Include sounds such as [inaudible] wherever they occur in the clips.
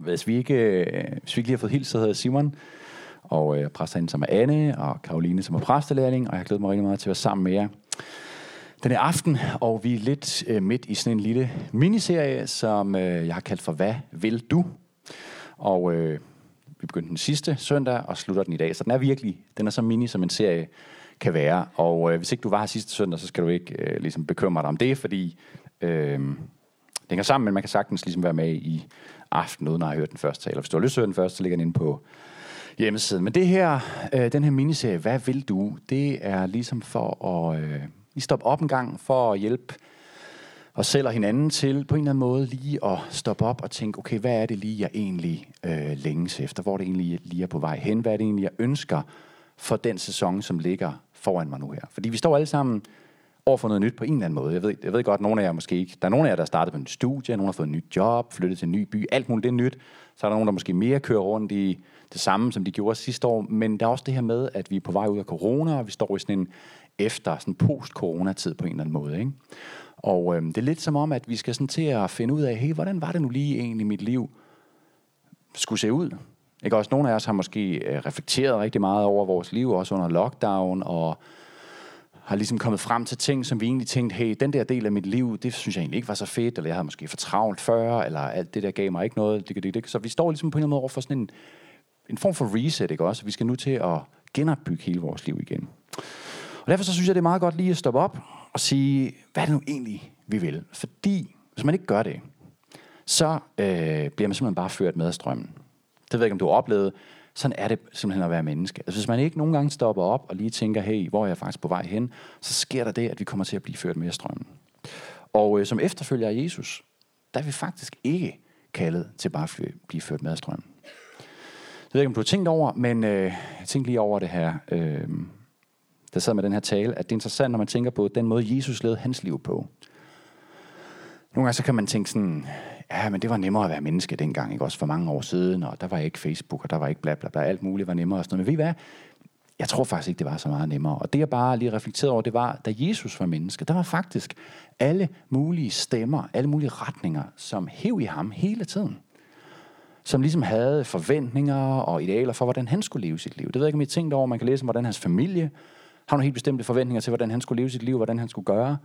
hvis vi ikke, hvis vi ikke lige har fået hilst, så hedder jeg Simon, og øh, præster som er Anne, og Karoline som er præstelærling, og jeg glæder mig rigtig meget til at være sammen med jer den her aften, og vi er lidt øh, midt i sådan en lille miniserie, som øh, jeg har kaldt for Hvad vil du? Og øh, vi begyndte den sidste søndag og slutter den i dag, så den er virkelig, den er så mini, som en serie kan være. Og øh, hvis ikke du var her sidste søndag, så skal du ikke øh, ligesom bekymre dig om det, fordi øh, det hænger sammen, men man kan sagtens ligesom være med i aften, uden at have hørt den første tale. Og hvis du har lyst til at høre den første, så ligger den inde på hjemmesiden. Men det her, øh, den her miniserie, Hvad vil du? Det er ligesom for at øh, lige stoppe op en gang, for at hjælpe os selv og hinanden til på en eller anden måde lige at stoppe op og tænke, okay, hvad er det lige, jeg egentlig øh, længes efter? Hvor er det egentlig, jeg lige er på vej hen? Hvad er det egentlig, jeg ønsker for den sæson, som ligger foran mig nu her? Fordi vi står alle sammen over for noget nyt på en eller anden måde. Jeg ved, jeg ved godt, at nogle af jer måske ikke... Der er nogle af jer, der er startet på en studie, nogle har fået en nyt job, flyttet til en ny by, alt muligt det er nyt. Så er der nogen, der måske mere kører rundt i det samme, som de gjorde sidste år. Men der er også det her med, at vi er på vej ud af corona, og vi står i sådan en efter sådan post-corona-tid på en eller anden måde. Ikke? Og øh, det er lidt som om, at vi skal sådan til at finde ud af, hey, hvordan var det nu lige egentlig mit liv skulle se ud? Ikke? Også nogle af os har måske øh, reflekteret rigtig meget over vores liv, også under lockdown, og har ligesom kommet frem til ting, som vi egentlig tænkte, hey, den der del af mit liv, det synes jeg egentlig ikke var så fedt, eller jeg havde måske for travlt før, eller alt det der gav mig ikke noget. Det, det, det. Så vi står ligesom på en eller anden måde over for sådan en, en form for reset, ikke også? Vi skal nu til at genopbygge hele vores liv igen. Og derfor så synes jeg, det er meget godt lige at stoppe op og sige, hvad er det nu egentlig, vi vil? Fordi hvis man ikke gør det, så øh, bliver man simpelthen bare ført med af strømmen. Det ved jeg ikke, om du har oplevet. Sådan er det simpelthen at være menneske. Altså, hvis man ikke nogen gange stopper op og lige tænker, hey, hvor er jeg faktisk på vej hen, så sker der det, at vi kommer til at blive ført med strømmen. Og øh, som efterfølger af Jesus, der er vi faktisk ikke kaldet til bare at blive ført med strømmen. Jeg ved ikke, om du har tænkt over, men øh, jeg tænkte lige over det her. Øh, der sad med den her tale, at det er interessant, når man tænker på den måde, Jesus levede hans liv på. Nogle gange så kan man tænke sådan, ja, men det var nemmere at være menneske dengang, ikke? Også for mange år siden, og der var ikke Facebook, og der var ikke bla bla bla, alt muligt var nemmere og sådan noget. Men ved I hvad? Jeg tror faktisk ikke, det var så meget nemmere. Og det jeg bare lige reflekterede over, det var, da Jesus var menneske, der var faktisk alle mulige stemmer, alle mulige retninger, som hæv i ham hele tiden. Som ligesom havde forventninger og idealer for, hvordan han skulle leve sit liv. Det ved jeg ikke, om I tænkte over. Man kan læse om, hvordan hans familie har nogle helt bestemte forventninger til, hvordan han skulle leve sit liv, hvordan han skulle gøre.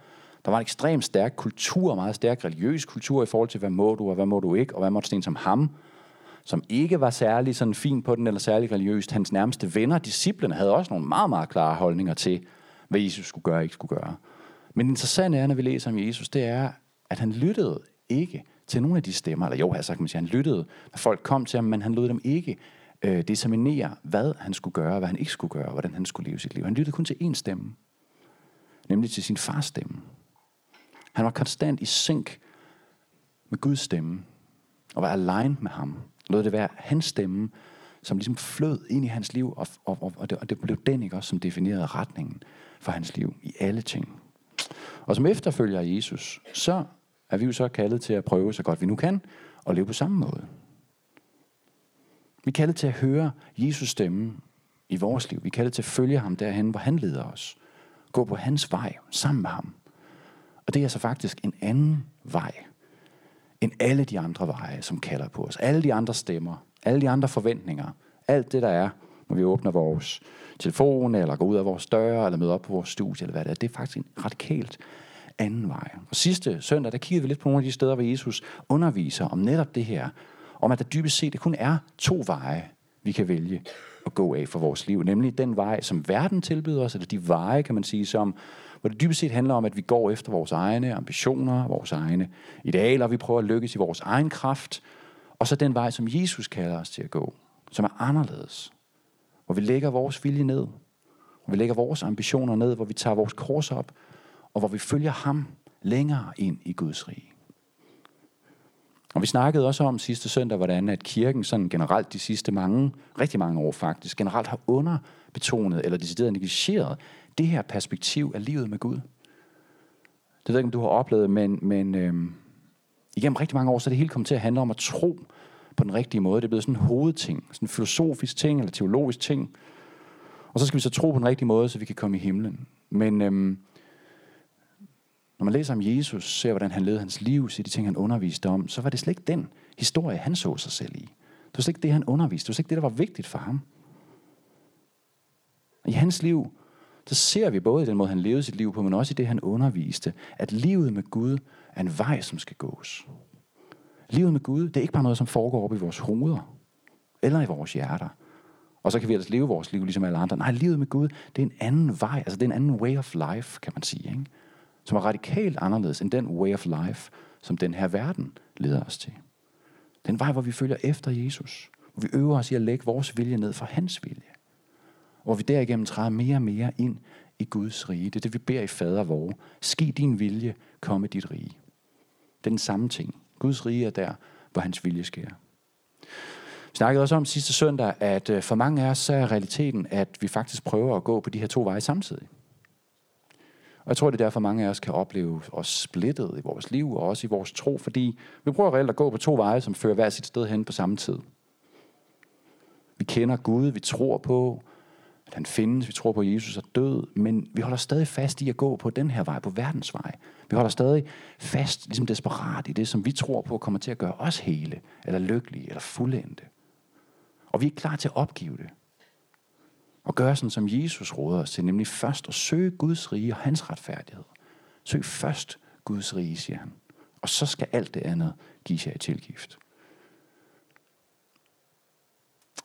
Der var en ekstremt stærk kultur, meget stærk religiøs kultur i forhold til, hvad må du, og hvad må du ikke, og hvad måtte sådan som ham, som ikke var særlig sådan fin på den, eller særlig religiøst. Hans nærmeste venner, disciplene, havde også nogle meget, meget klare holdninger til, hvad Jesus skulle gøre og ikke skulle gøre. Men det interessante er, når vi læser om Jesus, det er, at han lyttede ikke til nogle af de stemmer, eller jo, altså, kan man sige, han lyttede, når folk kom til ham, men han lod dem ikke øh, disseminere, hvad han skulle gøre, hvad han ikke skulle gøre, hvordan han skulle leve sit liv. Han lyttede kun til én stemme, nemlig til sin fars stemme. Han var konstant i synk med Guds stemme, og var alene med ham. Lod det være hans stemme, som ligesom flød ind i hans liv, og, og, og, og, det, og det blev den ikke også, som definerede retningen for hans liv i alle ting. Og som efterfølger af Jesus, så er vi jo så kaldet til at prøve så godt vi nu kan, og leve på samme måde. Vi er kaldet til at høre Jesus stemme i vores liv. Vi er kaldet til at følge ham derhen, hvor han leder os. Gå på hans vej sammen med ham. Og det er altså faktisk en anden vej end alle de andre veje, som kalder på os. Alle de andre stemmer, alle de andre forventninger, alt det der er, når vi åbner vores telefon, eller går ud af vores døre, eller møder op på vores studie, eller hvad det er, det er faktisk en radikalt anden vej. Og sidste søndag, der kiggede vi lidt på nogle af de steder, hvor Jesus underviser om netop det her, om at der dybest set det kun er to veje, vi kan vælge at gå af for vores liv. Nemlig den vej, som verden tilbyder os, eller de veje, kan man sige, som, hvor det dybest set handler om, at vi går efter vores egne ambitioner, vores egne idealer, vi prøver at lykkes i vores egen kraft, og så den vej, som Jesus kalder os til at gå, som er anderledes. Hvor vi lægger vores vilje ned, hvor vi lægger vores ambitioner ned, hvor vi tager vores kors op, og hvor vi følger ham længere ind i Guds rige. Og vi snakkede også om sidste søndag, hvordan at kirken sådan generelt de sidste mange, rigtig mange år faktisk, generelt har underbetonet eller decideret negligeret det her perspektiv af livet med Gud. Det ved jeg ikke, om du har oplevet, men, men øhm, igennem rigtig mange år, så er det hele kommet til at handle om at tro på den rigtige måde. Det er blevet sådan en hovedting, sådan en filosofisk ting eller teologisk ting. Og så skal vi så tro på den rigtige måde, så vi kan komme i himlen. Men øhm, når man læser om Jesus, ser hvordan han levede hans liv, ser de ting, han underviste om, så var det slet ikke den historie, han så sig selv i. Det var slet ikke det, han underviste. Det var slet ikke det, der var vigtigt for ham. I hans liv, så ser vi både i den måde, han levede sit liv på, men også i det, han underviste, at livet med Gud er en vej, som skal gås. Livet med Gud, det er ikke bare noget, som foregår op i vores hoveder, eller i vores hjerter. Og så kan vi ellers leve vores liv ligesom alle andre. Nej, livet med Gud, det er en anden vej, altså det er en anden way of life, kan man sige. Ikke? Som er radikalt anderledes end den way of life, som den her verden leder os til. Den vej, hvor vi følger efter Jesus. Hvor vi øver os i at lægge vores vilje ned for hans vilje. Hvor vi derigennem træder mere og mere ind i Guds rige. Det er det, vi beder i fader vor. Ske din vilje, komme dit rige. Det er den samme ting. Guds rige er der, hvor hans vilje sker. Vi snakkede også om sidste søndag, at øh, for mange af os så er realiteten, at vi faktisk prøver at gå på de her to veje samtidig. Og jeg tror, det er derfor mange af os kan opleve os splittet i vores liv og også i vores tro, fordi vi prøver reelt at gå på to veje, som fører hver sit sted hen på samme tid. Vi kender Gud, vi tror på, at han findes, vi tror på, at Jesus er død, men vi holder stadig fast i at gå på den her vej, på verdens vej. Vi holder stadig fast, ligesom desperat, i det, som vi tror på kommer til at gøre os hele, eller lykkelige, eller fuldendte. Og vi er klar til at opgive det. Og gøre sådan, som Jesus råder os til, nemlig først at søge Guds rige og hans retfærdighed. Søg først Guds rige, siger han. Og så skal alt det andet gives jer i tilgift.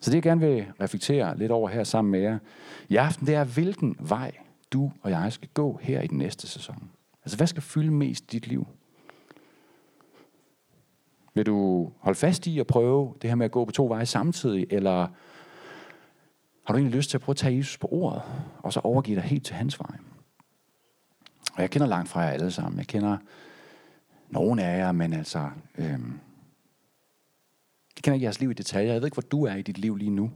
Så det jeg gerne vil reflektere lidt over her sammen med jer i aften, det er, hvilken vej du og jeg skal gå her i den næste sæson. Altså hvad skal fylde mest i dit liv? Vil du holde fast i at prøve det her med at gå på to veje samtidig, eller har du egentlig lyst til at prøve at tage Jesus på ordet, og så overgive dig helt til hans vej? Og jeg kender langt fra jer alle sammen. Jeg kender nogle af jer, men altså, øhm, jeg kender ikke jeres liv i detaljer. Jeg ved ikke, hvor du er i dit liv lige nu.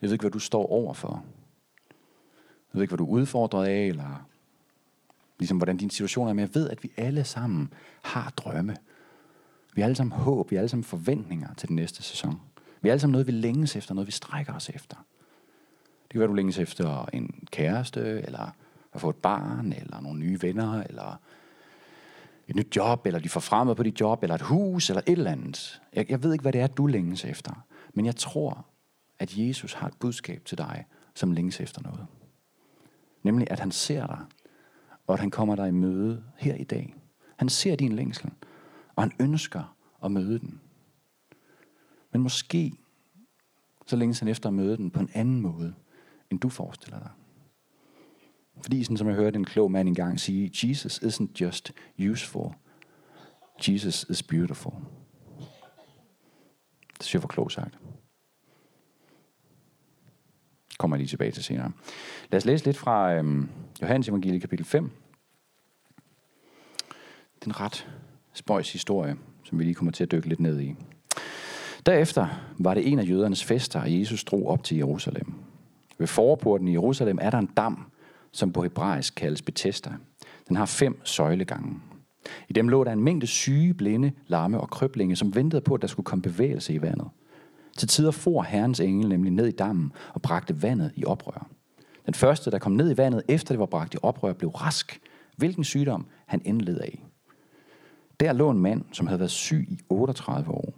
Jeg ved ikke, hvad du står overfor. Jeg ved ikke, hvad du er udfordret af, eller ligesom hvordan din situation er, men jeg ved, at vi alle sammen har drømme. Vi har alle sammen håb, vi har alle sammen forventninger til den næste sæson. Vi har alle sammen noget, vi længes efter, noget vi strækker os efter. Det kan være, du længes efter en kæreste, eller at få et barn, eller nogle nye venner, eller et nyt job, eller de får fremad på dit job, eller et hus, eller et eller andet. Jeg, jeg ved ikke, hvad det er, du længes efter. Men jeg tror, at Jesus har et budskab til dig, som længes efter noget. Nemlig, at han ser dig, og at han kommer dig i møde her i dag. Han ser din længsel, og han ønsker at møde den. Men måske så længes han efter at møde den på en anden måde, end du forestiller dig. Fordi, sådan som jeg hørte en klog mand engang sige, Jesus isn't just useful. Jesus is beautiful. Det synes jeg var klogt sagt. Kommer jeg lige tilbage til senere. Lad os læse lidt fra øhm, Johannes evangelie kapitel 5. Den ret spøjs historie, som vi lige kommer til at dykke lidt ned i. Derefter var det en af jødernes fester, og Jesus drog op til Jerusalem. Ved forporten i Jerusalem er der en dam, som på hebraisk kaldes Bethesda. Den har fem søjlegange. I dem lå der en mængde syge, blinde, larme og krøblinge, som ventede på, at der skulle komme bevægelse i vandet. Til tider for Herrens engel nemlig ned i dammen og bragte vandet i oprør. Den første, der kom ned i vandet, efter det var bragt i oprør, blev rask. Hvilken sygdom han indled af. Der lå en mand, som havde været syg i 38 år.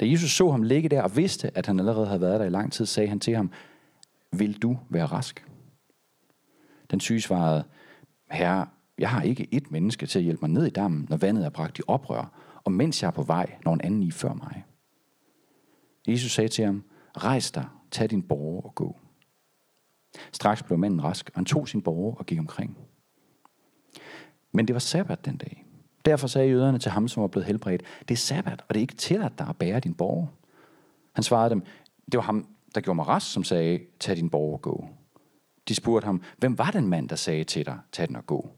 Da Jesus så ham ligge der og vidste, at han allerede havde været der i lang tid, sagde han til ham, vil du være rask? Den syge svarede, Herre, jeg har ikke et menneske til at hjælpe mig ned i dammen, når vandet er bragt i oprør, og mens jeg er på vej, når en anden i før mig. Jesus sagde til ham, rejs dig, tag din borger og gå. Straks blev manden rask, og han tog sin borger og gik omkring. Men det var sabbat den dag. Derfor sagde jøderne til ham, som var blevet helbredt, det er sabbat, og det er ikke tilladt dig at bære din borger. Han svarede dem, det var ham, der gjorde mig rask, som sagde, tag din borger og gå. De spurgte ham, hvem var den mand, der sagde til dig, tag den og gå?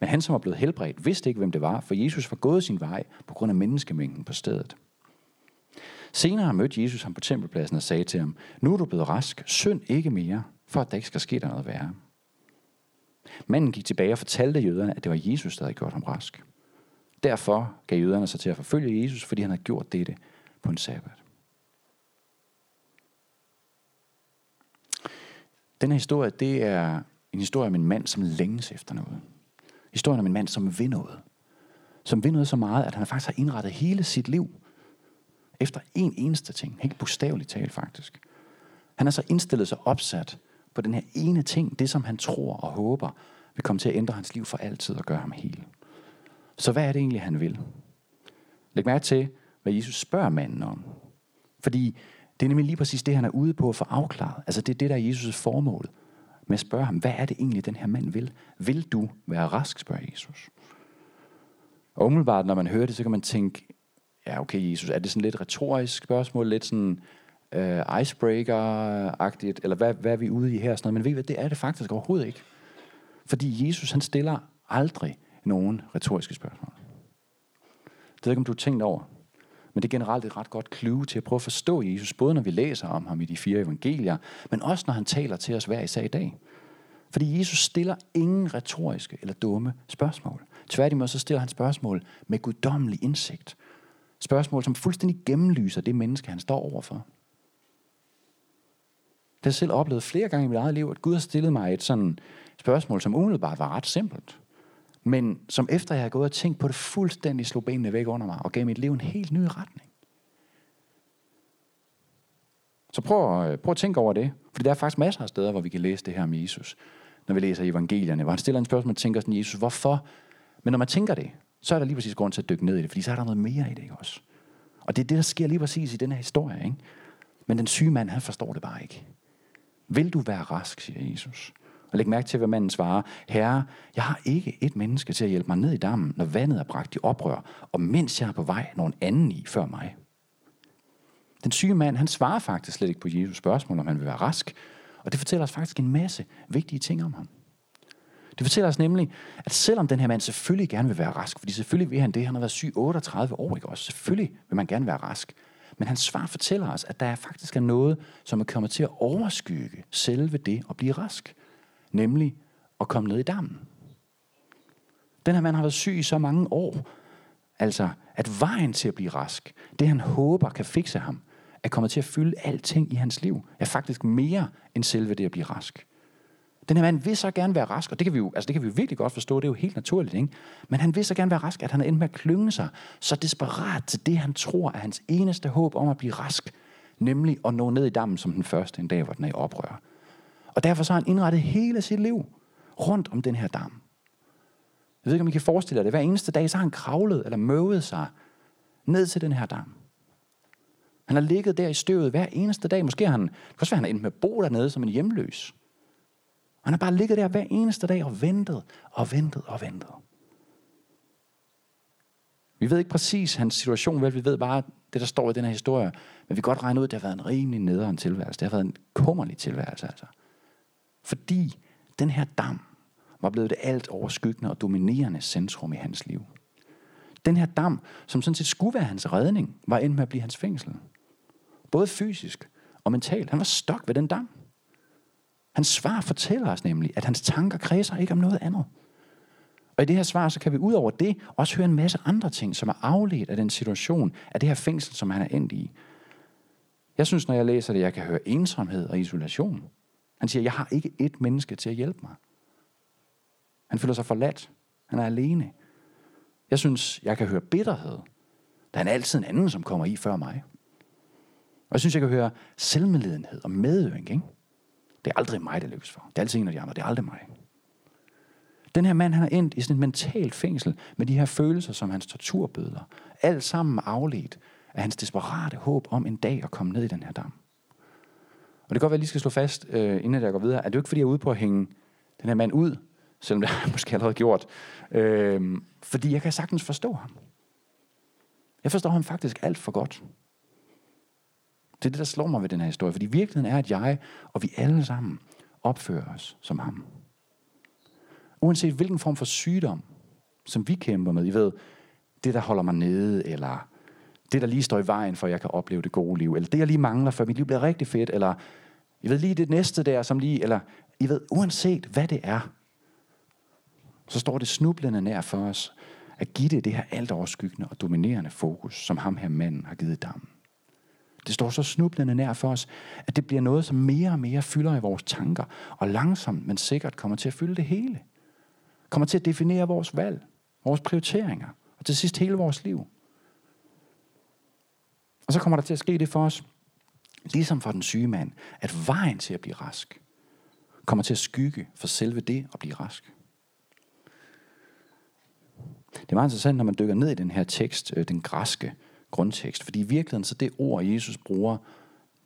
Men han, som var blevet helbredt, vidste ikke, hvem det var, for Jesus var gået sin vej på grund af menneskemængden på stedet. Senere mødte Jesus ham på tempelpladsen og sagde til ham, nu er du blevet rask, synd ikke mere, for at der ikke skal ske dig noget værre. Manden gik tilbage og fortalte jøderne, at det var Jesus, der havde gjort ham rask. Derfor gav jøderne sig til at forfølge Jesus, fordi han havde gjort dette på en sabbat. Den her historie, det er en historie om en mand, som længes efter noget. Historien om en mand, som vil noget. Som vil noget så meget, at han faktisk har indrettet hele sit liv Efter en eneste ting. Helt bogstaveligt talt faktisk. Han har så indstillet sig opsat på den her ene ting, det som han tror og håber, vil komme til at ændre hans liv for altid og gøre ham hel. Så hvad er det egentlig, han vil? Læg mærke til, hvad Jesus spørger manden om. Fordi det er nemlig lige præcis det, han er ude på at få afklaret. Altså det er det, der er Jesus' formål med at spørge ham, hvad er det egentlig, den her mand vil? Vil du være rask, spørger Jesus. Og umiddelbart, når man hører det, så kan man tænke, ja okay Jesus, er det sådan lidt retorisk spørgsmål, lidt sådan øh, icebreaker-agtigt, eller hvad, hvad er vi ude i her? Sådan noget. Men ved I hvad, det er det faktisk overhovedet ikke. Fordi Jesus, han stiller aldrig nogen retoriske spørgsmål. Det ved ikke, om du har tænkt over. Men det er generelt et ret godt clue til at prøve at forstå Jesus, både når vi læser om ham i de fire evangelier, men også når han taler til os hver især i dag. Fordi Jesus stiller ingen retoriske eller dumme spørgsmål. Tværtimod så stiller han spørgsmål med guddommelig indsigt. Spørgsmål, som fuldstændig gennemlyser det menneske, han står overfor. Det har jeg selv oplevet flere gange i mit eget liv, at Gud har stillet mig et sådan spørgsmål, som umiddelbart var ret simpelt. Men som efter jeg har gået og tænkt på det, fuldstændig slog benene væk under mig og gav mit liv en helt ny retning. Så prøv, øh, prøv at tænke over det. For der er faktisk masser af steder, hvor vi kan læse det her om Jesus. Når vi læser evangelierne, hvor han stiller en spørgsmål og tænker sådan, Jesus, hvorfor? Men når man tænker det, så er der lige præcis grund til at dykke ned i det, fordi så er der noget mere i det, ikke også? Og det er det, der sker lige præcis i den her historie, ikke? Men den syge mand, han forstår det bare ikke. Vil du være rask, siger Jesus. Og læg mærke til, hvad manden svarer. Herre, jeg har ikke et menneske til at hjælpe mig ned i dammen, når vandet er bragt i oprør, og mens jeg er på vej, nogen anden i før mig. Den syge mand, han svarer faktisk slet ikke på Jesus spørgsmål, om han vil være rask. Og det fortæller os faktisk en masse vigtige ting om ham. Det fortæller os nemlig, at selvom den her mand selvfølgelig gerne vil være rask, fordi selvfølgelig vil han det, han har været syg 38 år, ikke også? Selvfølgelig vil man gerne være rask. Men hans svar fortæller os, at der faktisk er noget, som er kommet til at overskygge selve det at blive rask nemlig at komme ned i dammen. Den her mand har været syg i så mange år, altså at vejen til at blive rask, det han håber kan fikse ham, er kommet til at fylde alting i hans liv, er faktisk mere end selve det at blive rask. Den her mand vil så gerne være rask, og det kan vi jo, altså det kan vi jo virkelig godt forstå, det er jo helt naturligt, ikke? Men han vil så gerne være rask, at han er endt med at klynge sig så desperat til det, han tror er hans eneste håb om at blive rask, nemlig at nå ned i dammen som den første en dag, hvor den er i oprør. Og derfor så har han indrettet hele sit liv rundt om den her dam. Jeg ved ikke, om I kan forestille jer det. Hver eneste dag, så har han kravlet eller møvet sig ned til den her dam. Han har ligget der i støvet hver eneste dag. Måske har han, det kan også være, han er endt med at bo dernede som en hjemløs. Han har bare ligget der hver eneste dag og ventet og ventet og ventet. Vi ved ikke præcis hans situation, vel? Vi ved bare det, der står i den her historie. Men vi kan godt regne ud, at det har været en rimelig nederen tilværelse. Det har været en kummerlig tilværelse, altså. Fordi den her dam var blevet det alt overskyggende og dominerende centrum i hans liv. Den her dam, som sådan set skulle være hans redning, var endt med at blive hans fængsel. Både fysisk og mentalt. Han var stok ved den dam. Hans svar fortæller os nemlig, at hans tanker kredser ikke om noget andet. Og i det her svar, så kan vi ud over det også høre en masse andre ting, som er afledt af den situation, af det her fængsel, som han er endt i. Jeg synes, når jeg læser det, jeg kan høre ensomhed og isolation. Han siger, jeg har ikke et menneske til at hjælpe mig. Han føler sig forladt. Han er alene. Jeg synes, jeg kan høre bitterhed. Der er altid en anden, som kommer i før mig. Og jeg synes, jeg kan høre selvmedledenhed og medøving. Ikke? Det er aldrig mig, det lykkes for. Det er altid en af de andre. Det er aldrig mig. Den her mand, han er endt i sådan et mentalt fængsel med de her følelser, som hans torturbøder. Alt sammen afledt af hans desperate håb om en dag at komme ned i den her dam. Og det kan godt være, at jeg lige skal slå fast, øh, inden jeg går videre, at det jo ikke, fordi jeg er ude på at hænge den her mand ud, selvom det har [laughs] jeg måske allerede gjort. Øh, fordi jeg kan sagtens forstå ham. Jeg forstår ham faktisk alt for godt. Det er det, der slår mig ved den her historie. Fordi virkeligheden er, at jeg og vi alle sammen opfører os som ham. Uanset hvilken form for sygdom, som vi kæmper med. I ved, det der holder mig nede, eller det, der lige står i vejen for, at jeg kan opleve det gode liv, eller det, jeg lige mangler, for mit liv bliver rigtig fedt, eller I ved lige det næste der, som lige, eller I ved, uanset hvad det er, så står det snublende nær for os, at give det det her alt overskyggende og dominerende fokus, som ham her manden har givet dammen. Det står så snublende nær for os, at det bliver noget, som mere og mere fylder i vores tanker, og langsomt, men sikkert kommer til at fylde det hele. Kommer til at definere vores valg, vores prioriteringer, og til sidst hele vores liv. Og så kommer der til at ske det for os, ligesom for den syge mand, at vejen til at blive rask, kommer til at skygge for selve det at blive rask. Det er meget interessant, når man dykker ned i den her tekst, øh, den græske grundtekst, fordi i virkeligheden så det ord, Jesus bruger,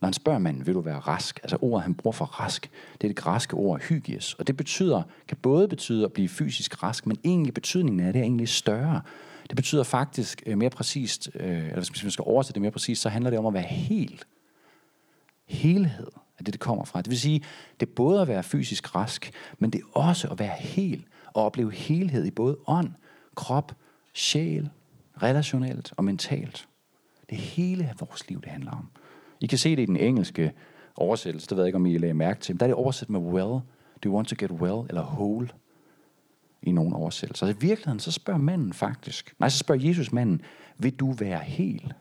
når han spørger manden, vil du være rask? Altså ordet, han bruger for rask, det er det græske ord hygies. Og det betyder, kan både betyde at blive fysisk rask, men egentlig betydningen af det er egentlig større. Det betyder faktisk øh, mere præcist, øh, eller hvis man skal oversætte det mere præcist, så handler det om at være helt. Helhed er det, det kommer fra. Det vil sige, det er både at være fysisk rask, men det er også at være hel og opleve helhed i både ånd, krop, sjæl, relationelt og mentalt. Det er hele vores liv, det handler om. I kan se det i den engelske oversættelse, det ved jeg ikke, om I lagde mærke til, men der er det oversat med well. Do you want to get well? Eller whole i nogle oversættelser. Så i virkeligheden, så spørger manden faktisk, nej, så spørger Jesus manden, vil du være hel?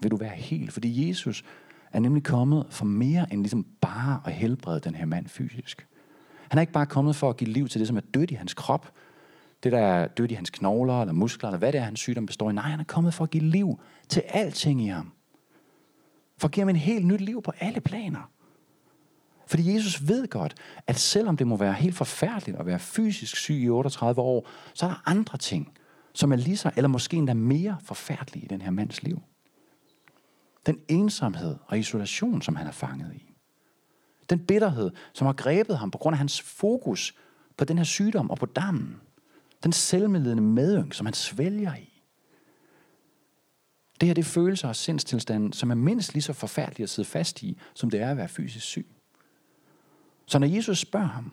Vil du være hel? Fordi Jesus er nemlig kommet for mere end ligesom bare at helbrede den her mand fysisk. Han er ikke bare kommet for at give liv til det, som er dødt i hans krop, det der er dødt i hans knogler eller muskler, eller hvad det er, hans sygdom består i. Nej, han er kommet for at give liv til alting i ham. For at give ham en helt nyt liv på alle planer. Fordi Jesus ved godt, at selvom det må være helt forfærdeligt at være fysisk syg i 38 år, så er der andre ting, som er lige så, eller måske endda mere forfærdelige i den her mands liv. Den ensomhed og isolation, som han er fanget i. Den bitterhed, som har grebet ham på grund af hans fokus på den her sygdom og på dammen. Den selvmedledende medøng, som han svælger i. Det her det er følelser og sindstilstanden, som er mindst lige så forfærdelige at sidde fast i, som det er at være fysisk syg. Så når Jesus spørger ham,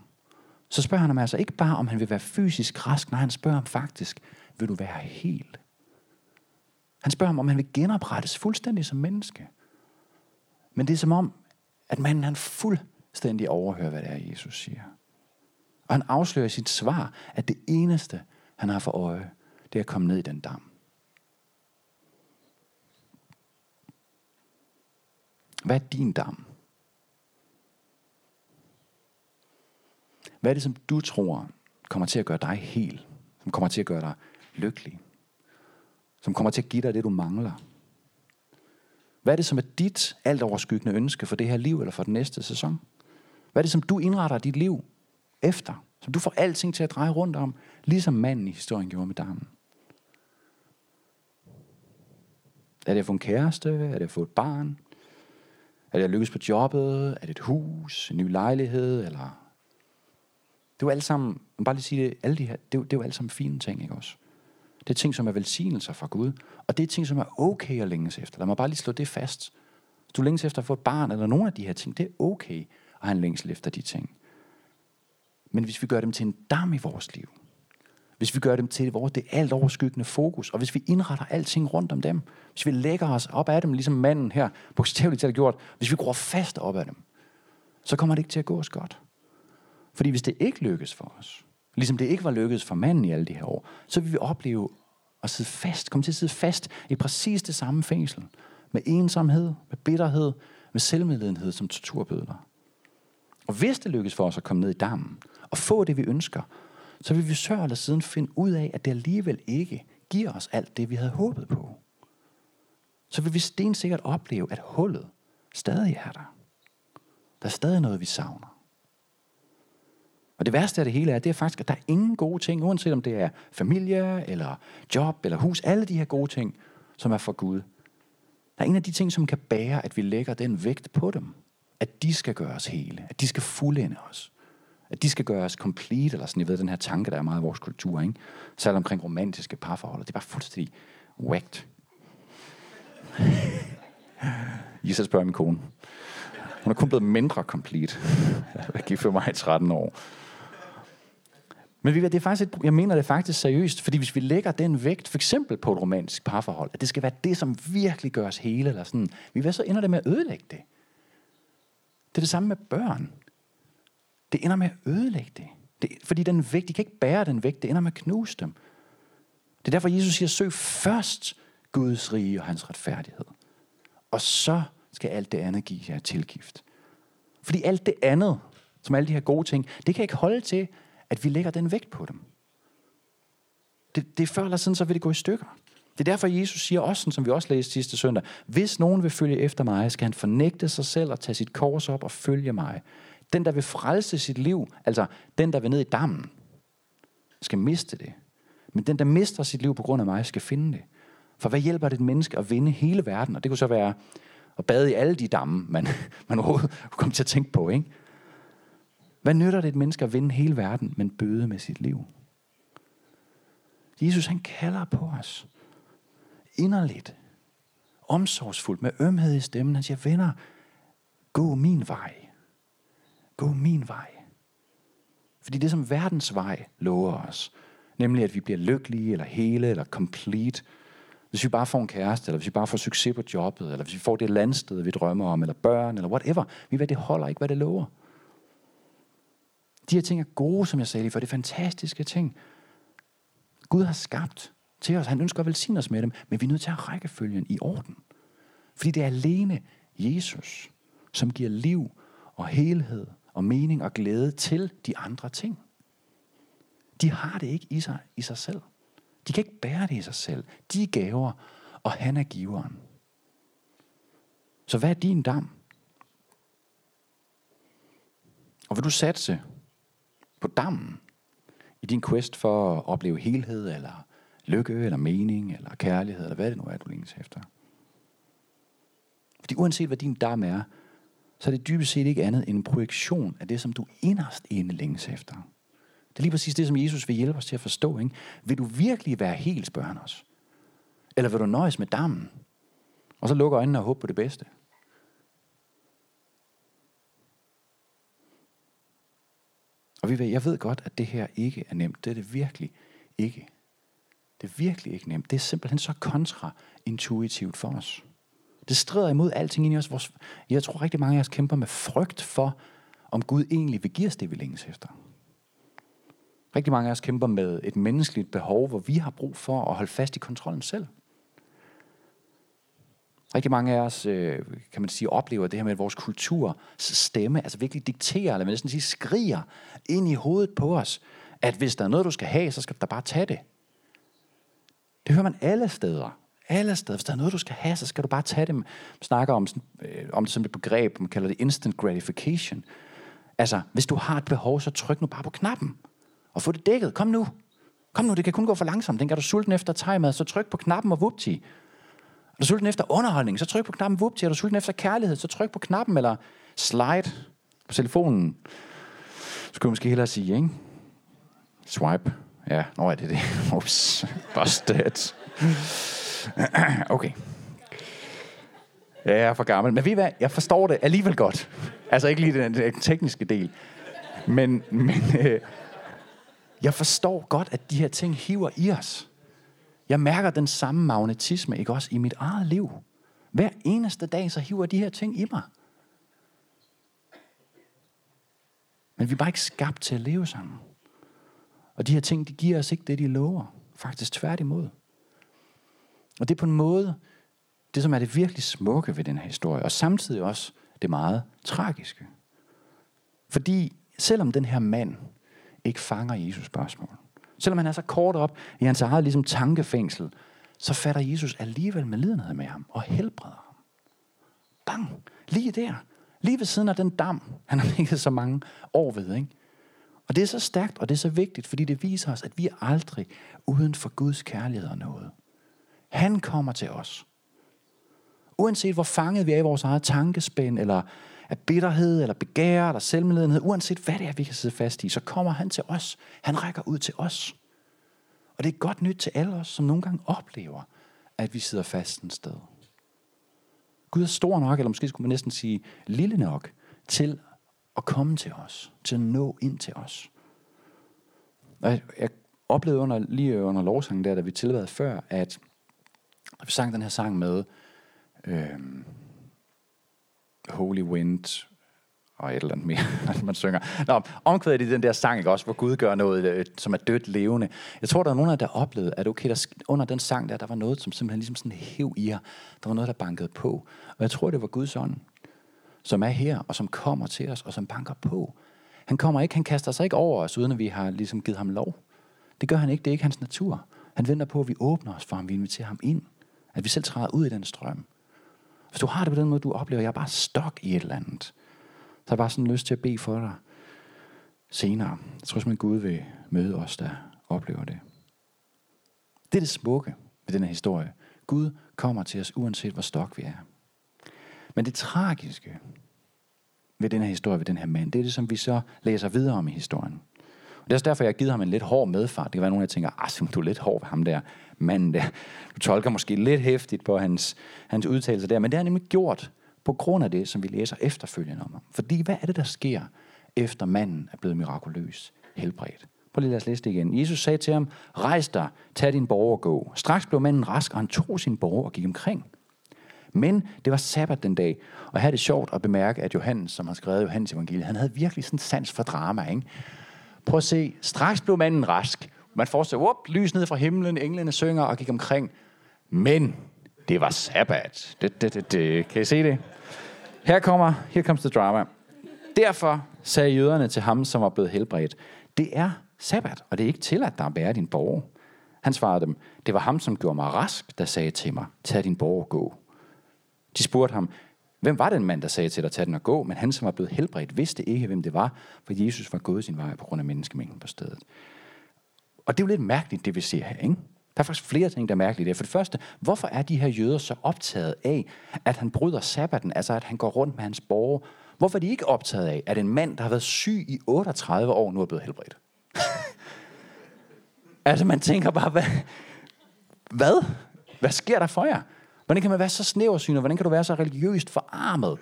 så spørger han ham altså ikke bare, om han vil være fysisk rask, nej, han spørger ham faktisk, vil du være helt? Han spørger ham, om han vil genoprettes fuldstændig som menneske. Men det er som om, at manden han fuldstændig overhører, hvad det er, Jesus siger. Og han afslører i sit svar, at det eneste, han har for øje, det er at komme ned i den dam. Hvad er din dam? Hvad er det, som du tror kommer til at gøre dig hel? Som kommer til at gøre dig lykkelig? Som kommer til at give dig det, du mangler? Hvad er det, som er dit alt overskyggende ønske for det her liv eller for den næste sæson? Hvad er det, som du indretter dit liv efter? Som du får alting til at dreje rundt om, ligesom manden i historien gjorde med damen. Er det at få en kæreste? Er det at få et barn? Er det at lykkes på jobbet? Er det et hus? En ny lejlighed? Eller det er jo alt sammen, man bare lige sige det, alle de her, det er, jo, det er jo alle sammen fine ting, ikke også? Det er ting, som er velsignelser fra Gud. Og det er ting, som er okay at længes efter. Lad mig bare lige slå det fast. Hvis du længes efter at få et barn, eller nogle af de her ting, det er okay at have en længsel efter de ting. Men hvis vi gør dem til en dam i vores liv, hvis vi gør dem til vores, det alt overskyggende fokus, og hvis vi indretter alting rundt om dem, hvis vi lægger os op af dem, ligesom manden her bogstaveligt talt gjort, hvis vi går fast op af dem, så kommer det ikke til at gå os godt. Fordi hvis det ikke lykkes for os, ligesom det ikke var lykkedes for manden i alle de her år, så vil vi opleve at sidde fast, komme til at sidde fast i præcis det samme fængsel. Med ensomhed, med bitterhed, med selvmedledenhed som torturbødler. Og hvis det lykkes for os at komme ned i dammen og få det, vi ønsker, så vil vi sørge eller siden finde ud af, at det alligevel ikke giver os alt det, vi havde håbet på. Så vil vi stensikkert opleve, at hullet stadig er der. Der er stadig noget, vi savner. Og det værste af det hele er, det er faktisk, at der er ingen gode ting, uanset om det er familie, eller job, eller hus, alle de her gode ting, som er for Gud. Der er en af de ting, som kan bære, at vi lægger den vægt på dem. At de skal gøre os hele. At de skal fuldende os. At de skal gøre os complete, eller sådan, I ved, den her tanke, der er meget i vores kultur, ikke? Særligt omkring romantiske parforhold. Det er bare fuldstændig whacked. [laughs] I så spørger min kone. Hun er kun blevet mindre complete. Jeg gik for mig i 13 år. Men det er faktisk et, jeg mener det faktisk seriøst, fordi hvis vi lægger den vægt, for eksempel på et romantisk parforhold, at det skal være det, som virkelig gør os hele, eller sådan, vi vil så ender det med at ødelægge det. Det er det samme med børn. Det ender med at ødelægge det. det fordi den vægt, de kan ikke bære den vægt, det ender med at knuse dem. Det er derfor, Jesus siger, søg først Guds rige og hans retfærdighed. Og så skal alt det andet give jer tilgift. Fordi alt det andet, som alle de her gode ting, det kan ikke holde til, at vi lægger den vægt på dem. Det, det er før eller siden, så vil det gå i stykker. Det er derfor, Jesus siger også, som vi også læste sidste søndag, hvis nogen vil følge efter mig, skal han fornægte sig selv og tage sit kors op og følge mig. Den, der vil frelse sit liv, altså den, der vil ned i dammen, skal miste det. Men den, der mister sit liv på grund af mig, skal finde det. For hvad hjælper det et menneske at vinde hele verden? Og det kunne så være at bade i alle de damme, man, [laughs] man overhovedet til at tænke på. Ikke? Hvad nytter det et menneske at vinde hele verden, men bøde med sit liv? Jesus han kalder på os inderligt, omsorgsfuldt, med ømhed i stemmen. Han siger, venner, gå min vej. Gå min vej. Fordi det som verdens vej lover os, nemlig at vi bliver lykkelige, eller hele, eller complete, hvis vi bare får en kæreste, eller hvis vi bare får succes på jobbet, eller hvis vi får det landsted, vi drømmer om, eller børn, eller whatever. Vi ved, det holder ikke, hvad det lover. De her ting er gode, som jeg sagde lige for det er fantastiske ting. Gud har skabt til os. Han ønsker at velsigne os med dem, men vi er nødt til at række følgen i orden. Fordi det er alene Jesus, som giver liv og helhed og mening og glæde til de andre ting. De har det ikke i sig, i sig selv. De kan ikke bære det i sig selv. De er gaver, og han er giveren. Så hvad er din dam? Og vil du satse på dammen i din quest for at opleve helhed, eller lykke, eller mening, eller kærlighed, eller hvad det nu er, du længes efter? Fordi uanset hvad din dam er, så er det dybest set ikke andet end en projektion af det, som du inderst inde længes efter. Det er lige præcis det, som Jesus vil hjælpe os til at forstå. Ikke? Vil du virkelig være helt, spørger han os? Eller vil du nøjes med dammen? Og så lukke øjnene og håbe på det bedste? Og vi ved, jeg ved godt, at det her ikke er nemt. Det er det virkelig ikke. Det er virkelig ikke nemt. Det er simpelthen så kontraintuitivt for os. Det strider imod alting ind i os. Vores, jeg tror rigtig mange af os kæmper med frygt for, om Gud egentlig vil give os det, vi længes efter. Rigtig mange af os kæmper med et menneskeligt behov, hvor vi har brug for at holde fast i kontrollen selv. Rigtig mange af os, øh, kan man sige, oplever det her med, at vores kultur stemme, altså virkelig dikterer, eller man næsten sige, skriger ind i hovedet på os, at hvis der er noget, du skal have, så skal du da bare tage det. Det hører man alle steder. Alle steder. Hvis der er noget, du skal have, så skal du bare tage det. Man snakker om, sådan, øh, om det som et begreb, man kalder det instant gratification. Altså, hvis du har et behov, så tryk nu bare på knappen. Og få det dækket. Kom nu. Kom nu, det kan kun gå for langsomt. Den er du sulten efter tegmad, så tryk på knappen og vupti. Er du sulten efter underholdning, så tryk på knappen vupti. Er du sulten efter kærlighed, så tryk på knappen eller slide på telefonen. Så kunne jeg måske hellere sige, ikke? Swipe. Ja, nå er det det. [laughs] Ups, busted. [clears throat] okay. Jeg er for gammel. Men ved I hvad? Jeg forstår det alligevel godt. Altså ikke lige den, den tekniske del. Men, [laughs] men øh, jeg forstår godt, at de her ting hiver i os. Jeg mærker den samme magnetisme, ikke også, i mit eget liv. Hver eneste dag, så hiver de her ting i mig. Men vi er bare ikke skabt til at leve sammen. Og de her ting, de giver os ikke det, de lover. Faktisk tværtimod. Og det er på en måde, det som er det virkelig smukke ved den her historie, og samtidig også det meget tragiske. Fordi selvom den her mand ikke fanger Jesus spørgsmål, selvom han er så kort op i hans eget ligesom tankefængsel, så fatter Jesus alligevel med lidenhed med ham og helbreder ham. Bang! Lige der. Lige ved siden af den dam, han har ligget så mange år ved. Ikke? Og det er så stærkt, og det er så vigtigt, fordi det viser os, at vi er aldrig uden for Guds kærlighed og noget. Han kommer til os. Uanset hvor fanget vi er i vores eget tankespænd, eller af bitterhed, eller begær, eller selvmedledenhed, uanset hvad det er, vi kan sidde fast i, så kommer han til os. Han rækker ud til os. Og det er godt nyt til alle os, som nogle gange oplever, at vi sidder fast en sted. Gud er stor nok, eller måske skulle man næsten sige lille nok, til at komme til os, til at nå ind til os. Og jeg, jeg oplevede under, lige under lovsangen der, da vi tilværede før, at vi sang den her sang med øh, Holy Wind og et eller andet mere, [laughs] man synger. Nå, omkvædet i den der sang, ikke også, hvor Gud gør noget, øh, som er dødt levende. Jeg tror, der er nogen af jer, der oplevede, at okay, der, under den sang der, der var noget, som simpelthen ligesom sådan hæv i jer. Der var noget, der bankede på. Og jeg tror, det var Guds ånd, som er her, og som kommer til os, og som banker på. Han kommer ikke, han kaster sig ikke over os, uden at vi har ligesom givet ham lov. Det gør han ikke, det er ikke hans natur. Han venter på, at vi åbner os for ham, vi inviterer ham ind. At vi selv træder ud i den strøm. Hvis du har det på den måde, du oplever, at jeg er bare stok i et eller andet, så har jeg bare sådan lyst til at bede for dig senere. Jeg tror simpelthen, Gud vil møde os, der oplever det. Det er det smukke ved den her historie. Gud kommer til os, uanset hvor stok vi er. Men det tragiske ved den her historie, ved den her mand, det er det, som vi så læser videre om i historien. Det er også derfor, jeg har givet ham en lidt hård medfart. Det kan være, nogen, der tænker, ah, du er lidt hård ved ham der manden der. Du tolker måske lidt hæftigt på hans, hans udtalelser der, men det har han nemlig gjort på grund af det, som vi læser efterfølgende om ham. Fordi hvad er det, der sker, efter manden er blevet mirakuløs helbredt? Prøv lige at læse det igen. Jesus sagde til ham, rejs dig, tag din borger og gå. Straks blev manden rask, og han tog sin borger og gik omkring. Men det var sabbat den dag, og her er det sjovt at bemærke, at Johannes, som har skrevet Johannes evangeliet, han havde virkelig sådan sans for drama. Ikke? Prøv at se, straks blev manden rask. Man fortsætter, op, lys ned fra himlen, englene synger og gik omkring. Men det var sabbat. Det, det, det, det. Kan I se det? Her kommer, her comes the drama. Derfor sagde jøderne til ham, som var blevet helbredt, det er sabbat, og det er ikke tilladt, at der er bære din borg. Han svarede dem, det var ham, som gjorde mig rask, der sagde til mig, tag din borg og gå. De spurgte ham, hvem var den mand, der sagde til dig, tag den og gå? Men han, som var blevet helbredt, vidste ikke, hvem det var, for Jesus var gået sin vej på grund af menneskemængden på stedet. Og det er jo lidt mærkeligt, det vi ser her, ikke? Der er faktisk flere ting, der er mærkeligt der. For det første, hvorfor er de her jøder så optaget af, at han bryder sabbaten, altså at han går rundt med hans borger? Hvorfor er de ikke optaget af, at en mand, der har været syg i 38 år, nu er blevet helbredt? [laughs] altså man tænker bare, hvad? Hvad? Hvad sker der for jer? Hvordan kan man være så snæversynet? Hvordan kan du være så religiøst forarmet?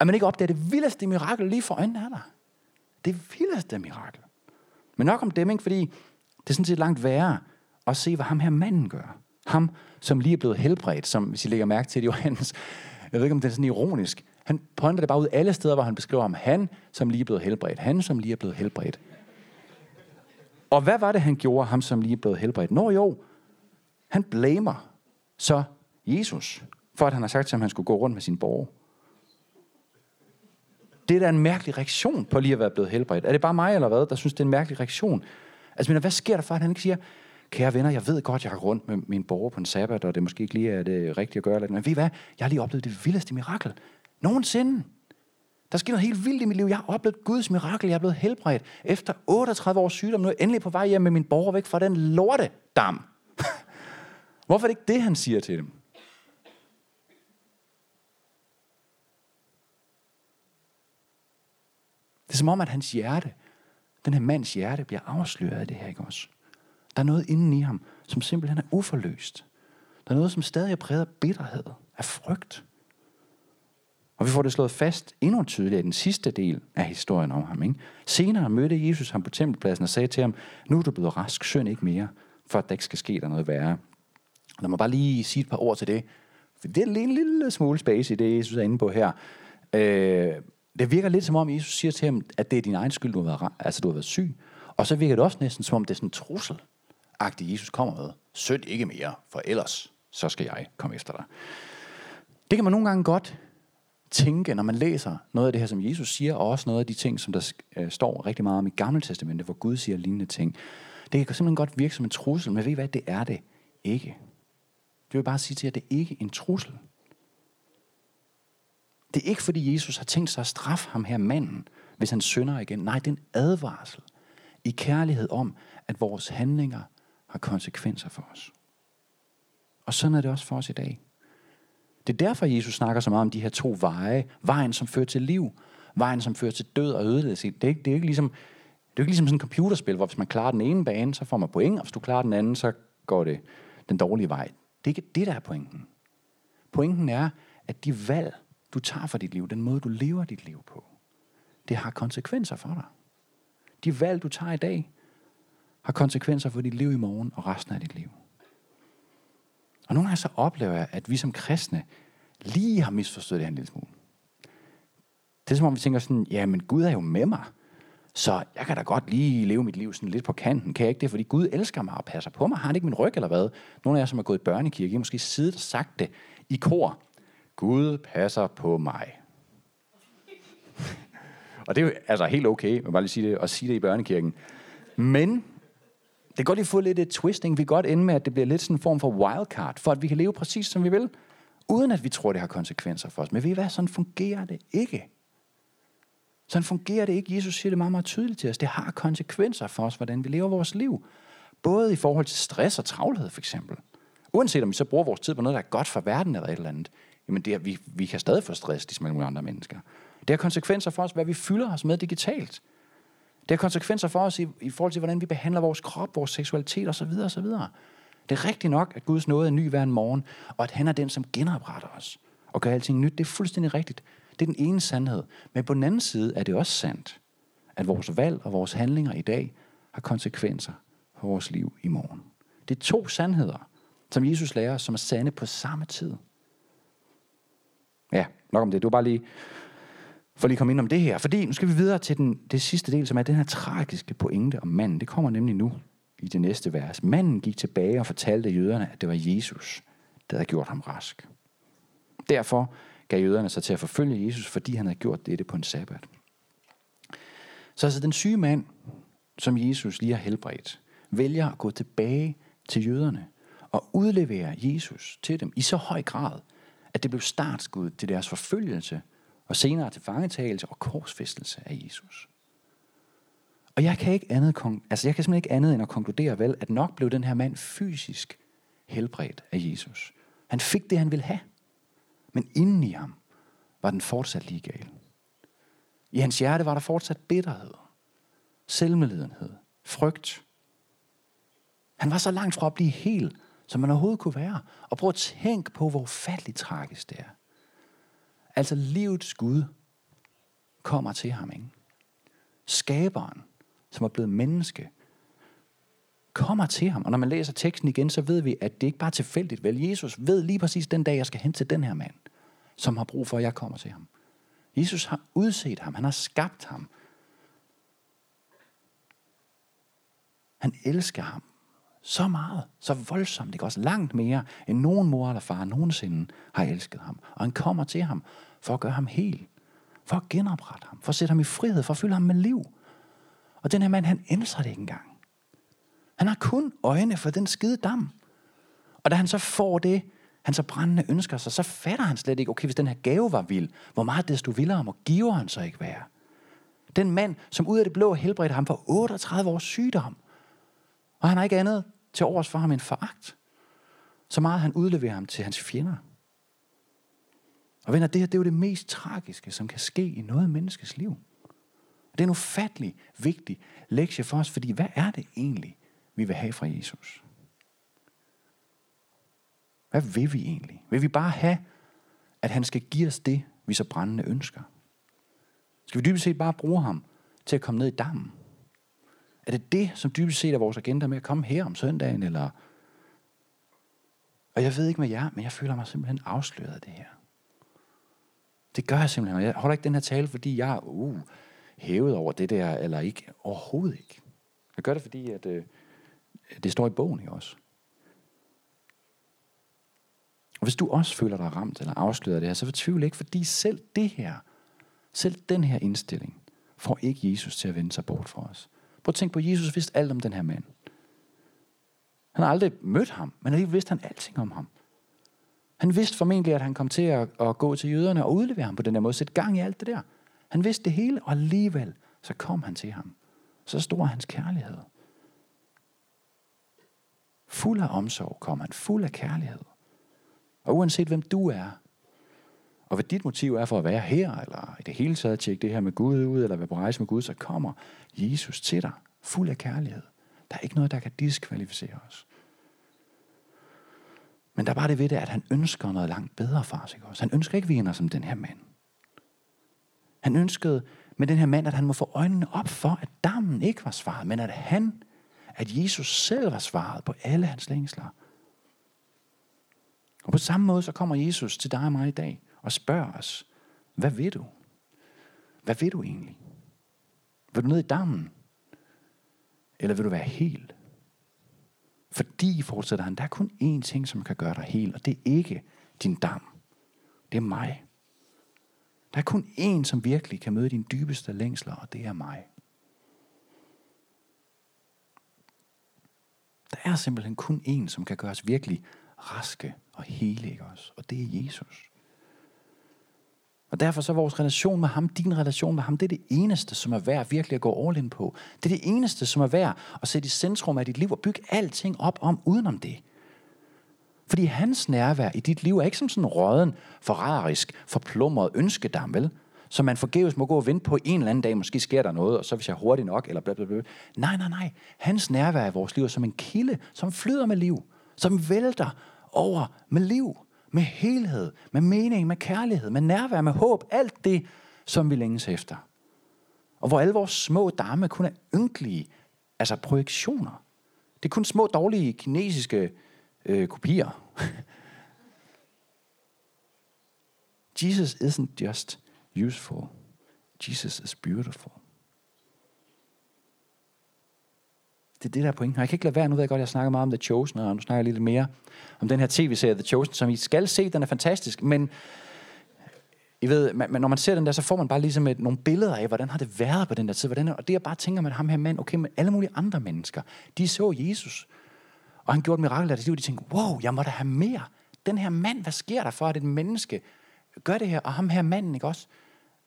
At man ikke opdager det vildeste mirakel lige for øjnene af dig. Det vildeste mirakel. Men nok om dem, ikke? fordi det er sådan set langt værre at se, hvad ham her manden gør. Ham, som lige er blevet helbredt, som hvis I lægger mærke til det, Johannes, jeg ved ikke, om det er sådan ironisk, han pointer det bare ud alle steder, hvor han beskriver ham. Han, som lige er blevet helbredt. Han, som lige er blevet helbredt. Og hvad var det, han gjorde, ham som lige er blevet helbredt? Nå jo, han blamer så Jesus, for at han har sagt til ham, at han skulle gå rundt med sin borger. Det er da en mærkelig reaktion på lige at være blevet helbredt. Er det bare mig eller hvad, der synes, det er en mærkelig reaktion? Altså, men hvad sker der for, at han ikke siger, kære venner, jeg ved godt, jeg har rundt med min borger på en sabbat, og det måske ikke lige er det rigtige at gøre, men ved I hvad? Jeg har lige oplevet det vildeste mirakel. Nogensinde. Der sker noget helt vildt i mit liv. Jeg har oplevet Guds mirakel. Jeg er blevet helbredt. Efter 38 års sygdom, nu er jeg endelig på vej hjem med min borger væk fra den lorte dam. [laughs] Hvorfor er det ikke det, han siger til dem? Det er som om, at hans hjerte, den her mands hjerte, bliver afsløret af det her, ikke også? Der er noget inden i ham, som simpelthen er uforløst. Der er noget, som stadig er præget af bitterhed, af frygt. Og vi får det slået fast endnu tydeligere i den sidste del af historien om ham. Ikke? Senere mødte Jesus ham på tempelpladsen og sagde til ham, nu er du blevet rask, synd ikke mere, for at der ikke skal ske der noget værre. Lad mig bare lige sige et par ord til det. For det er en lille smule space i det, Jesus er inde på her. Øh, det virker lidt som om, Jesus siger til ham, at det er din egen skyld, du har været, altså, du har været syg. Og så virker det også næsten som om, det er sådan en trussel, agtig Jesus kommer med. Sød ikke mere, for ellers så skal jeg komme efter dig. Det kan man nogle gange godt tænke, når man læser noget af det her, som Jesus siger, og også noget af de ting, som der øh, står rigtig meget om i Gamle Testamentet, hvor Gud siger lignende ting. Det kan simpelthen godt virke som en trussel, men ved I hvad, det er det ikke. Det vil bare sige til jer, at det ikke er en trussel. Det er ikke fordi Jesus har tænkt sig at straffe ham her manden, hvis han synder igen. Nej, det er en advarsel i kærlighed om, at vores handlinger har konsekvenser for os. Og sådan er det også for os i dag. Det er derfor, Jesus snakker så meget om de her to veje. Vejen, som fører til liv. Vejen, som fører til død og ødelæggelse. Det er ikke, det er ikke ligesom, det er ikke ligesom sådan et computerspil, hvor hvis man klarer den ene bane, så får man point, og hvis du klarer den anden, så går det den dårlige vej. Det er ikke det, der er pointen. Pointen er, at de valg, du tager for dit liv, den måde, du lever dit liv på, det har konsekvenser for dig. De valg, du tager i dag, har konsekvenser for dit liv i morgen og resten af dit liv. Og nogle gange så oplever jeg, at vi som kristne lige har misforstået det her en lille smule. Det er som om vi tænker sådan, ja, men Gud er jo med mig. Så jeg kan da godt lige leve mit liv sådan lidt på kanten. Kan jeg ikke det? Fordi Gud elsker mig og passer på mig. Har han ikke min ryg eller hvad? Nogle af jer, som har gået i børnekirke, I har måske siddet og sagt det i kor. Gud passer på mig. og det er jo altså helt okay, man bare lige sige det, at sige det i børnekirken. Men det kan godt lige få lidt et twisting. Vi kan godt ende med, at det bliver lidt sådan en form for wildcard, for at vi kan leve præcis som vi vil, uden at vi tror, det har konsekvenser for os. Men ved I hvad, sådan fungerer det ikke. Sådan fungerer det ikke. Jesus siger det meget, meget tydeligt til os. Det har konsekvenser for os, hvordan vi lever vores liv. Både i forhold til stress og travlhed, for eksempel. Uanset om vi så bruger vores tid på noget, der er godt for verden eller et eller andet, jamen det er, vi, vi kan stadig få stress, ligesom alle andre mennesker. Det har konsekvenser for os, hvad vi fylder os med digitalt. Det har konsekvenser for os i, i forhold til, hvordan vi behandler vores krop, vores seksualitet osv. osv. Det er rigtigt nok, at Guds nåde er ny hver en morgen, og at han er den, som genopretter os og gør alting nyt. Det er fuldstændig rigtigt. Det er den ene sandhed. Men på den anden side er det også sandt, at vores valg og vores handlinger i dag har konsekvenser for vores liv i morgen. Det er to sandheder, som Jesus lærer os, som er sande på samme tid. Ja, nok om det. Du var bare lige for lige at komme ind om det her. Fordi nu skal vi videre til den, det sidste del, som er den her tragiske pointe om manden. Det kommer nemlig nu i det næste vers. Manden gik tilbage og fortalte jøderne, at det var Jesus, der havde gjort ham rask. Derfor gav jøderne sig til at forfølge Jesus, fordi han havde gjort dette på en sabbat. Så altså den syge mand, som Jesus lige har helbredt, vælger at gå tilbage til jøderne og udlevere Jesus til dem i så høj grad, at det blev startskud til deres forfølgelse og senere til fangetagelse og korsfæstelse af Jesus. Og jeg kan ikke andet, altså jeg kan simpelthen ikke andet end at konkludere vel, at nok blev den her mand fysisk helbredt af Jesus. Han fik det, han ville have. Men inden i ham var den fortsat lige gal. I hans hjerte var der fortsat bitterhed, selvmedlidenhed, frygt. Han var så langt fra at blive helt, som man overhovedet kunne være. Og prøv at tænke på, hvor fattigt tragisk det er. Altså livets Gud kommer til ham, ikke? Skaberen, som er blevet menneske, kommer til ham. Og når man læser teksten igen, så ved vi, at det ikke bare er tilfældigt. Vel, Jesus ved lige præcis den dag, jeg skal hen til den her mand, som har brug for, at jeg kommer til ham. Jesus har udset ham. Han har skabt ham. Han elsker ham så meget, så voldsomt, det også langt mere, end nogen mor eller far nogensinde har elsket ham. Og han kommer til ham for at gøre ham hel, for at genoprette ham, for at sætte ham i frihed, for at fylde ham med liv. Og den her mand, han ændrer det ikke engang. Han har kun øjne for den skide dam. Og da han så får det, han så brændende ønsker sig, så fatter han slet ikke, okay, hvis den her gave var vild, hvor meget desto vildere må giver han så ikke være. Den mand, som ud af det blå helbredte ham for 38 års sygdom, og han har ikke andet til overs for ham end foragt. Så meget han udleverer ham til hans fjender. Og venner, det her det er jo det mest tragiske, som kan ske i noget menneskes liv. Det er en ufattelig vigtig lektie for os, fordi hvad er det egentlig, vi vil have fra Jesus? Hvad vil vi egentlig? Vil vi bare have, at han skal give os det, vi så brændende ønsker? Skal vi dybest set bare bruge ham til at komme ned i dammen? Er det det, som dybest set er vores agenda med at komme her om søndagen? Eller? Og jeg ved ikke med jer, men jeg føler mig simpelthen afsløret af det her. Det gør jeg simpelthen. Jeg holder ikke den her tale, fordi jeg er uh, hævet over det der, eller ikke. Overhovedet ikke. Jeg gør det, fordi at, øh, det står i bogen i os. Og hvis du også føler dig ramt eller afsløret af det her, så fortvivl ikke, fordi selv det her, selv den her indstilling, får ikke Jesus til at vende sig bort fra os. Prøv at tænke på, Jesus vidste alt om den her mand. Han har aldrig mødt ham, men alligevel vidste han alting om ham. Han vidste formentlig, at han kom til at, at gå til jøderne og udlevere ham på den der måde, sætte gang i alt det der. Han vidste det hele, og alligevel så kom han til ham. Så stor hans kærlighed. Fuld af omsorg kom han, fuld af kærlighed. Og uanset hvem du er, og hvad dit motiv er for at være her, eller i det hele taget tjekke det her med Gud ud, eller være på rejse med Gud, så kommer Jesus til dig, fuld af kærlighed. Der er ikke noget, der kan diskvalificere os. Men der er bare det ved det, at han ønsker noget langt bedre for os. Ikke også? Han ønsker ikke, at vi ender som den her mand. Han ønskede med den her mand, at han må få øjnene op for, at dammen ikke var svaret, men at han, at Jesus selv var svaret på alle hans længsler. Og på samme måde så kommer Jesus til dig og mig i dag og spørger os, hvad vil du? Hvad vil du egentlig? Vil du ned i dammen? Eller vil du være helt? Fordi, fortsætter han, der er kun én ting, som kan gøre dig hel, og det er ikke din dam. Det er mig. Der er kun én, som virkelig kan møde dine dybeste længsler, og det er mig. er simpelthen kun én, som kan gøre os virkelig raske og hele, ikke os? Og det er Jesus. Og derfor så er vores relation med ham, din relation med ham, det er det eneste, som er værd virkelig at gå all in på. Det er det eneste, som er værd at sætte i centrum af dit liv og bygge alting op om udenom det. Fordi hans nærvær i dit liv er ikke som sådan en råden, forræderisk, forplumret ønskedam, vel? Så man forgæves må gå og vente på en eller anden dag, måske sker der noget, og så hvis jeg er hurtig nok, eller bla, bla, bla. Nej, nej, nej. Hans nærvær i vores liv er som en kilde, som flyder med liv, som vælter over med liv, med helhed, med mening, med kærlighed, med nærvær, med håb, alt det, som vi længes efter. Og hvor alle vores små damme kun er ynkelige, altså projektioner. Det er kun små dårlige kinesiske øh, kopier. [laughs] Jesus isn't just useful. Jesus is beautiful. Det er det, der er pointen. Jeg kan ikke lade være, nu ved jeg godt, jeg snakker meget om The Chosen, og nu snakker jeg lidt mere om den her tv-serie The Chosen, som I skal se, den er fantastisk, men I ved, man, når man ser den der, så får man bare ligesom et, nogle billeder af, hvordan har det været på den der tid, hvordan, og det jeg bare tænker med ham her mand, okay, men alle mulige andre mennesker, de så Jesus, og han gjorde et mirakel af det liv, de tænkte, wow, jeg må da have mere. Den her mand, hvad sker der for, at et menneske gør det her, og ham her manden, ikke også?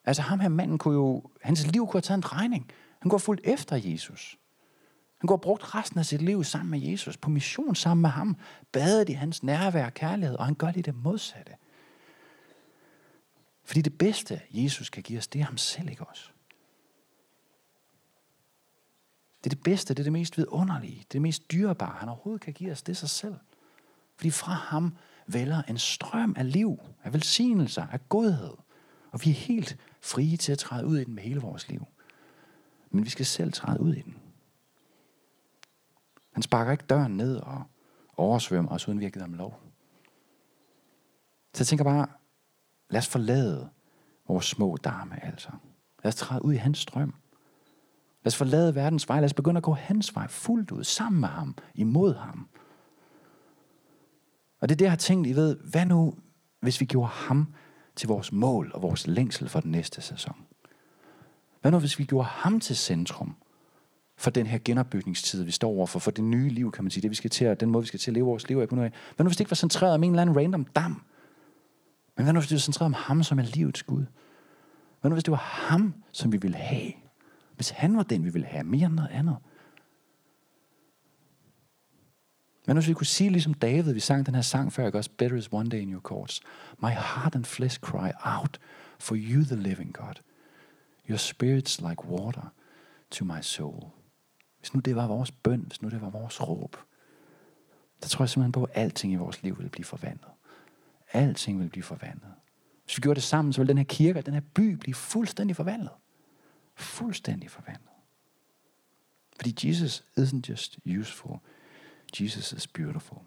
Altså ham her manden kunne jo, hans liv kunne have taget en regning. Han går fuldt efter Jesus. Han går og brugt resten af sit liv sammen med Jesus, på mission sammen med ham, badet i hans nærvær og kærlighed, og han gør lige det modsatte. Fordi det bedste, Jesus kan give os, det er ham selv, ikke også? Det er det bedste, det er det mest vidunderlige, det er det mest dyrebare, han overhovedet kan give os, det er sig selv. Fordi fra ham vælger en strøm af liv, af velsignelser, af godhed. Og vi er helt frie til at træde ud i den med hele vores liv. Men vi skal selv træde ud i den. Han sparker ikke døren ned og oversvømmer os, uden vi har givet ham lov. Så jeg tænker bare, lad os forlade vores små dame altså. Lad os træde ud i hans strøm. Lad os forlade verdens vej. Lad os begynde at gå hans vej fuldt ud, sammen med ham, imod ham. Og det er det, jeg har tænkt, I ved, hvad nu, hvis vi gjorde ham til vores mål og vores længsel for den næste sæson? Hvad nu, hvis vi gjorde ham til centrum for den her genopbygningstid, vi står overfor, for det nye liv, kan man sige, det vi skal til, den måde, vi skal til at leve vores liv af. Hvad nu, hvis det ikke var centreret om en eller anden random dam? Men hvad nu, hvis det var centreret om ham, som er livets Gud? Hvad nu, hvis det var ham, som vi ville have? Hvis han var den, vi ville have, mere end noget andet? Men hvis vi kunne sige ligesom David, vi sang den her sang før, ikke også? Better is one day in your courts. My heart and flesh cry out for you, the living God. Your spirit's like water to my soul. Hvis nu det var vores bøn, hvis nu det var vores råb, der tror jeg simpelthen på, at alting i vores liv ville blive forvandlet. Alting ville blive forvandlet. Hvis vi gjorde det sammen, så ville den her kirke, den her by blive fuldstændig forvandlet. Fuldstændig forvandlet. Fordi Jesus isn't just useful. Jesus is beautiful.